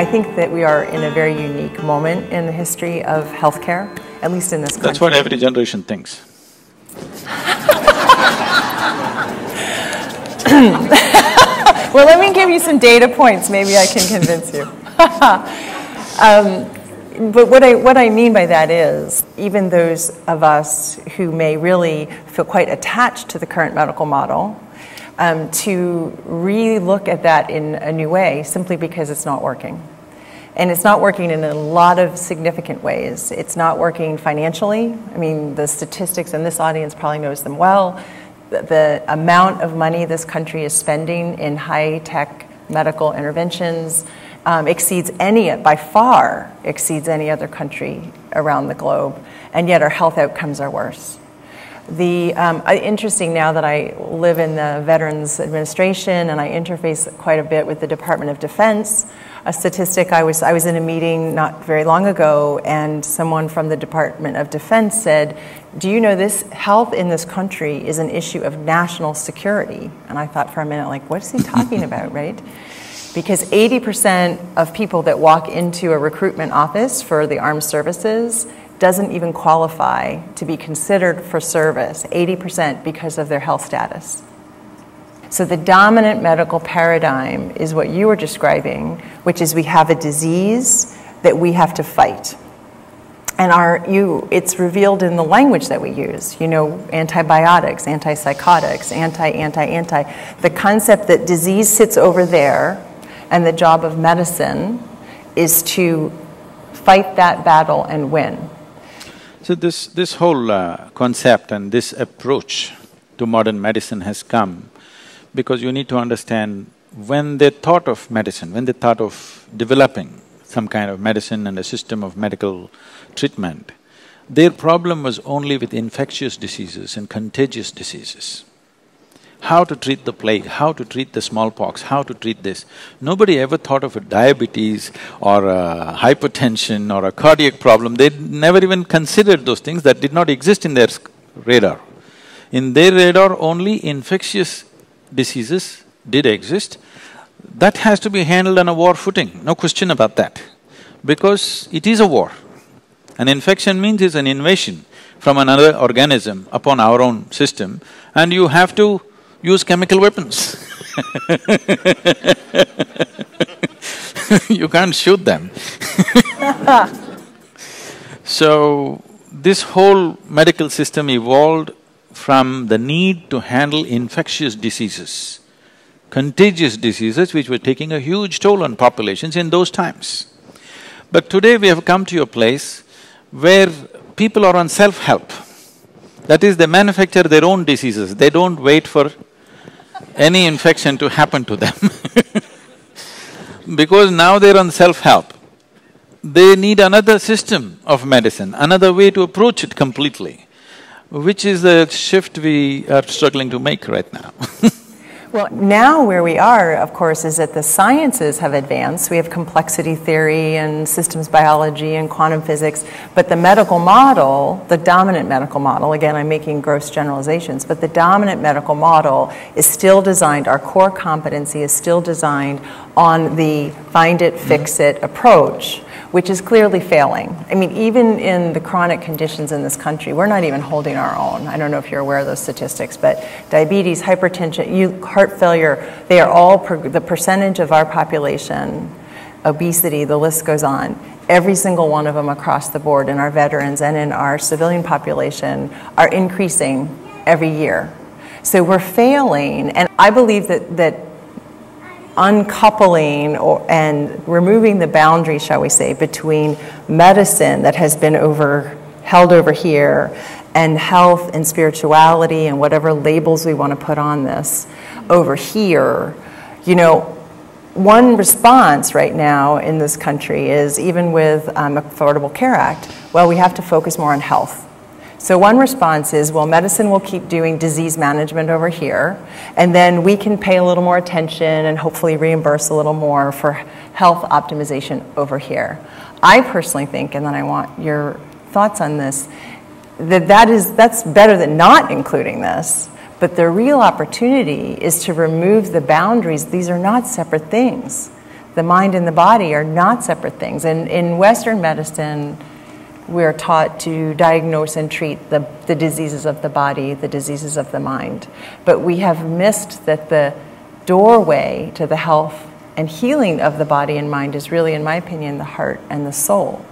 I think that we are in a very unique moment in the history of healthcare, at least in this country. That's what every generation thinks. well, let me give you some data points. Maybe I can convince you. um, but what I, what I mean by that is, even those of us who may really feel quite attached to the current medical model, um, to re-look at that in a new way simply because it's not working. And it's not working in a lot of significant ways. It's not working financially. I mean, the statistics in this audience probably knows them well. The, the amount of money this country is spending in high-tech medical interventions um, exceeds any, by far exceeds any other country around the globe. And yet our health outcomes are worse. The um, interesting now that I live in the Veterans Administration and I interface quite a bit with the Department of Defense. A statistic I was I was in a meeting not very long ago, and someone from the Department of Defense said, "Do you know this health in this country is an issue of national security?" And I thought for a minute, like, what is he talking about, right? Because 80% of people that walk into a recruitment office for the armed services doesn't even qualify to be considered for service, 80% because of their health status. So the dominant medical paradigm is what you were describing, which is we have a disease that we have to fight. And our, you, it's revealed in the language that we use, you know, antibiotics, antipsychotics, anti, anti, anti. The concept that disease sits over there and the job of medicine is to fight that battle and win. So this… this whole uh, concept and this approach to modern medicine has come because you need to understand when they thought of medicine, when they thought of developing some kind of medicine and a system of medical treatment, their problem was only with infectious diseases and contagious diseases how to treat the plague, how to treat the smallpox, how to treat this. Nobody ever thought of a diabetes or a hypertension or a cardiac problem. They never even considered those things that did not exist in their radar. In their radar, only infectious diseases did exist. That has to be handled on a war footing, no question about that. Because it is a war. An infection means it's an invasion from another organism upon our own system and you have to use chemical weapons You can't shoot them So, this whole medical system evolved from the need to handle infectious diseases, contagious diseases which were taking a huge toll on populations in those times. But today we have come to a place where people are on self-help. That is, they manufacture their own diseases, they don't wait for any infection to happen to them because now they're on self-help. They need another system of medicine, another way to approach it completely, which is the shift we are struggling to make right now Well, now where we are, of course, is that the sciences have advanced. We have complexity theory and systems biology and quantum physics, but the medical model, the dominant medical model, again, I'm making gross generalizations, but the dominant medical model is still designed, our core competency is still designed on the find it, fix it mm-hmm. approach which is clearly failing. I mean, even in the chronic conditions in this country, we're not even holding our own. I don't know if you're aware of those statistics, but diabetes, hypertension, you, heart failure, they are all per, the percentage of our population, obesity, the list goes on. Every single one of them across the board in our veterans and in our civilian population are increasing every year. So we're failing, and I believe that, that uncoupling or, and removing the boundary, shall we say, between medicine that has been over, held over here and health and spirituality and whatever labels we want to put on this over here. You know, one response right now in this country is even with um, Affordable Care Act, well, we have to focus more on health. So one response is, well, medicine will keep doing disease management over here, and then we can pay a little more attention and hopefully reimburse a little more for health optimization over here. I personally think, and then I want your thoughts on this, that, that is, that's better than not including this. But the real opportunity is to remove the boundaries. These are not separate things. the mind and the body are not separate things. And in Western medicine, we're taught to diagnose and treat the, the diseases of the body, the diseases of the mind. But we have missed that the doorway to the health and healing of the body and mind is really, in my opinion, the heart and the soul.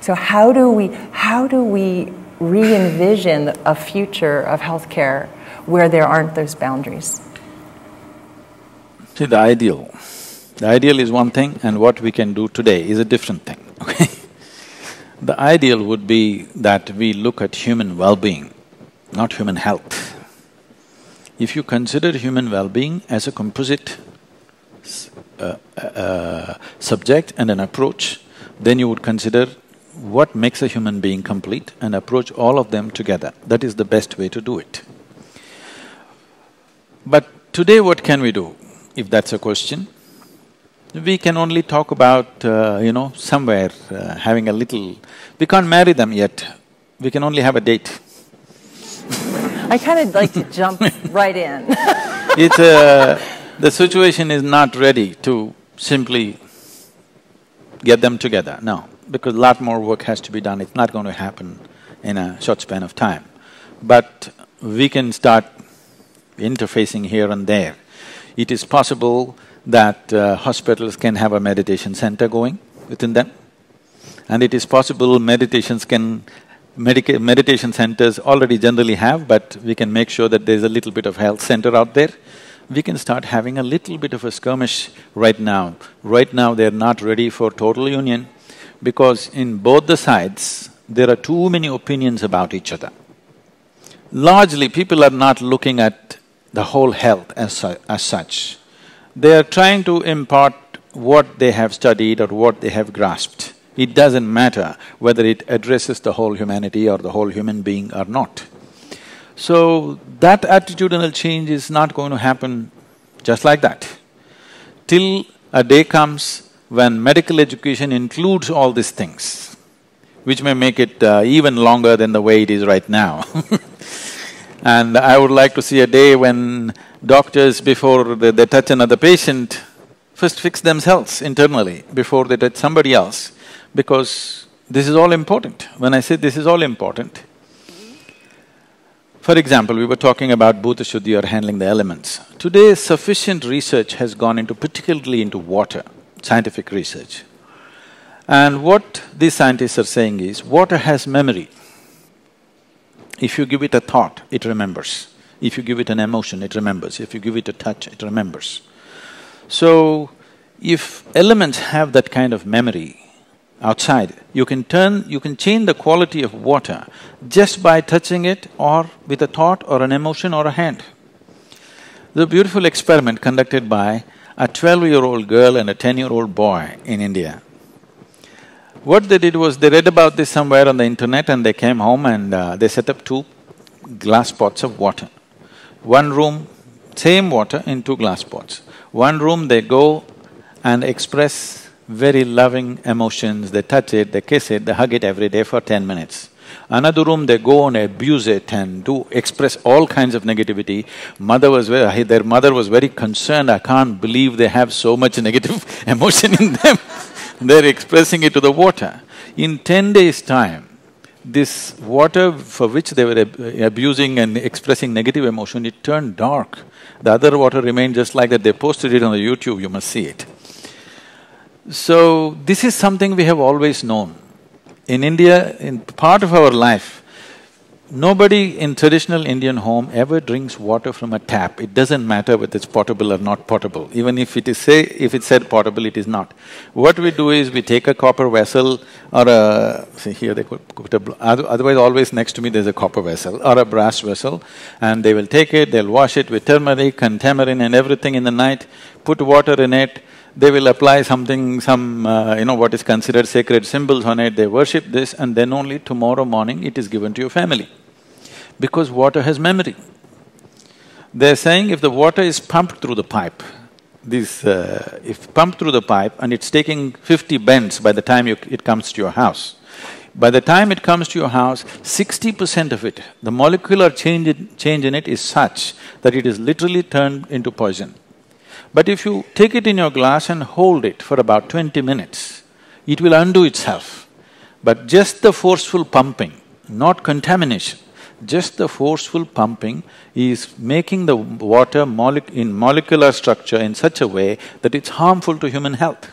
So how do we how do we re-envision a future of healthcare where there aren't those boundaries? See, the ideal. The ideal is one thing and what we can do today is a different thing, okay? The ideal would be that we look at human well-being, not human health. If you consider human well-being as a composite uh, uh, subject and an approach, then you would consider what makes a human being complete and approach all of them together. That is the best way to do it. But today what can we do, if that's a question? We can only talk about, uh, you know, somewhere uh, having a little… We can't marry them yet, we can only have a date. I kind of like to jump right in It's a… the situation is not ready to simply get them together, no, because a lot more work has to be done, it's not going to happen in a short span of time. But we can start interfacing here and there. It is possible that uh, hospitals can have a meditation center going within them. And it is possible meditations can… Medica meditation centers already generally have, but we can make sure that there's a little bit of health center out there. We can start having a little bit of a skirmish right now. Right now, they're not ready for total union because in both the sides, there are too many opinions about each other. Largely, people are not looking at the whole health as, su as such they are trying to impart what they have studied or what they have grasped. It doesn't matter whether it addresses the whole humanity or the whole human being or not. So, that attitudinal change is not going to happen just like that. Till a day comes when medical education includes all these things, which may make it uh, even longer than the way it is right now And I would like to see a day when doctors, before they, they touch another patient, first fix themselves internally before they touch somebody else, because this is all important. When I say this is all important, for example, we were talking about Bhuta Shuddhi or handling the elements. Today, sufficient research has gone into, particularly into water, scientific research. And what these scientists are saying is, water has memory. If you give it a thought, it remembers. If you give it an emotion, it remembers. If you give it a touch, it remembers. So, if elements have that kind of memory outside, you can turn… you can change the quality of water just by touching it or with a thought or an emotion or a hand. The beautiful experiment conducted by a twelve-year-old girl and a ten-year-old boy in India. What they did was they read about this somewhere on the internet and they came home and uh, they set up two glass pots of water. One room, same water in two glass pots. One room they go and express very loving emotions, they touch it, they kiss it, they hug it every day for ten minutes. Another room they go and abuse it and do express all kinds of negativity. Mother was very… their mother was very concerned, I can't believe they have so much negative emotion in them they're expressing it to the water. In ten days' time, this water for which they were ab abusing and expressing negative emotion, it turned dark. The other water remained just like that. They posted it on the YouTube, you must see it. So, this is something we have always known. In India, in part of our life, Nobody in traditional Indian home ever drinks water from a tap. It doesn't matter whether it's potable or not potable. Even if it is say… if it said potable, it is not. What we do is we take a copper vessel or a… see here they put a… otherwise always next to me there's a copper vessel or a brass vessel and they will take it, they'll wash it with turmeric and tamarind and everything in the night, put water in it, they will apply something, some, uh, you know, what is considered sacred symbols on it, they worship this and then only tomorrow morning it is given to your family. Because water has memory. They're saying if the water is pumped through the pipe, this… Uh, if pumped through the pipe and it's taking fifty bends by the time you, it comes to your house, by the time it comes to your house, sixty percent of it, the molecular change in, change in it is such that it is literally turned into poison. But if you take it in your glass and hold it for about twenty minutes, it will undo itself. But just the forceful pumping, not contamination, just the forceful pumping is making the water in molecular structure in such a way that it's harmful to human health.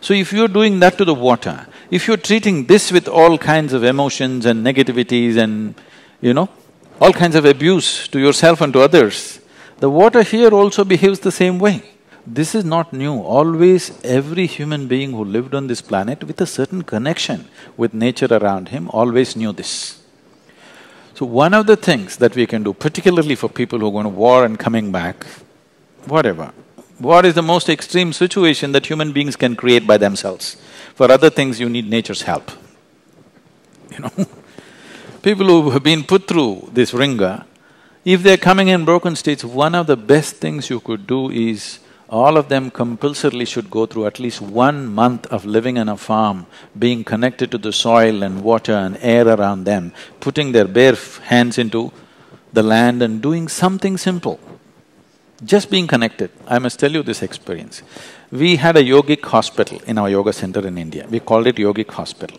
So if you're doing that to the water, if you're treating this with all kinds of emotions and negativities and, you know, all kinds of abuse to yourself and to others, the water here also behaves the same way. This is not new. Always every human being who lived on this planet with a certain connection with nature around him always knew this. So one of the things that we can do, particularly for people who are going to war and coming back, whatever, war is the most extreme situation that human beings can create by themselves. For other things, you need nature's help, you know People who have been put through this ringer, if they're coming in broken states, one of the best things you could do is all of them compulsorily should go through at least one month of living on a farm, being connected to the soil and water and air around them, putting their bare hands into the land and doing something simple. Just being connected. I must tell you this experience. We had a yogic hospital in our yoga center in India. We called it yogic hospital.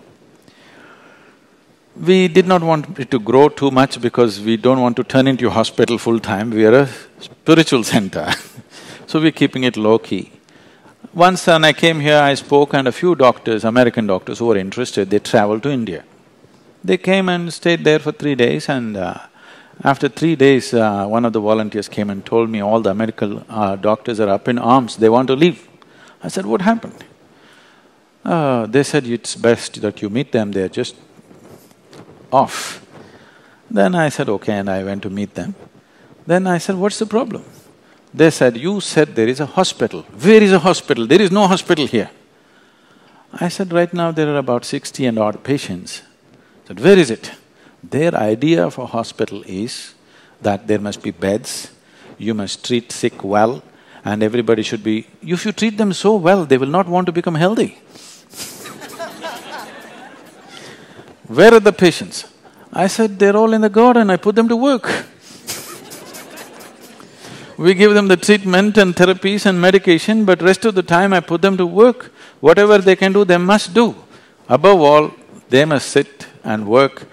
We did not want it to grow too much because we don't want to turn into a hospital full time. We are a spiritual center So we're keeping it low-key. Once when I came here, I spoke and a few doctors, American doctors who were interested, they traveled to India. They came and stayed there for three days and uh, after three days, uh, one of the volunteers came and told me all the American uh, doctors are up in arms, they want to leave. I said, what happened? Uh, they said, it's best that you meet them, they're just off. Then I said, okay, and I went to meet them. Then I said, what's the problem? They said, you said there is a hospital. Where is a hospital? There is no hospital here. I said, right now there are about sixty and odd patients. Said, where is it? Their idea of a hospital is that there must be beds, you must treat sick well, and everybody should be… If you treat them so well, they will not want to become healthy. Where are the patients? I said, they're all in the garden, I put them to work. We give them the treatment and therapies and medication, but rest of the time I put them to work. Whatever they can do, they must do. Above all, they must sit and work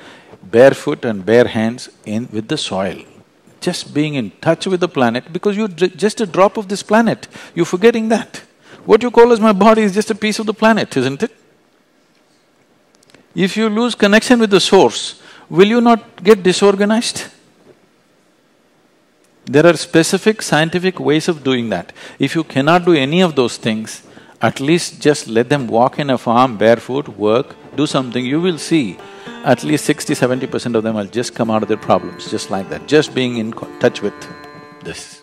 barefoot and bare hands in with the soil. Just being in touch with the planet, because you're just a drop of this planet, you're forgetting that. What you call as my body is just a piece of the planet, isn't it? If you lose connection with the source, will you not get disorganized? There are specific scientific ways of doing that. If you cannot do any of those things, at least just let them walk in a farm barefoot, work, do something, you will see at least sixty, seventy percent of them will just come out of their problems, just like that, just being in touch with this.